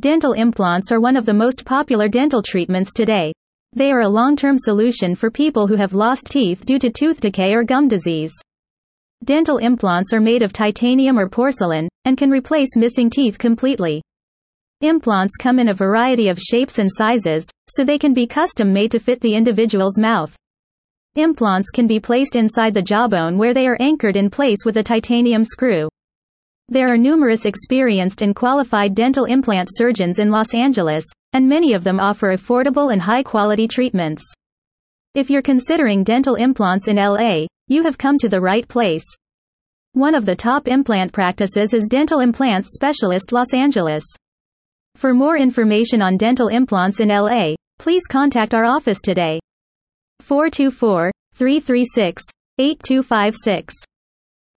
Dental implants are one of the most popular dental treatments today. They are a long-term solution for people who have lost teeth due to tooth decay or gum disease. Dental implants are made of titanium or porcelain, and can replace missing teeth completely. Implants come in a variety of shapes and sizes, so they can be custom made to fit the individual's mouth. Implants can be placed inside the jawbone where they are anchored in place with a titanium screw. There are numerous experienced and qualified dental implant surgeons in Los Angeles, and many of them offer affordable and high quality treatments. If you're considering dental implants in LA, you have come to the right place. One of the top implant practices is Dental Implants Specialist Los Angeles. For more information on dental implants in LA, please contact our office today. 424 336 8256.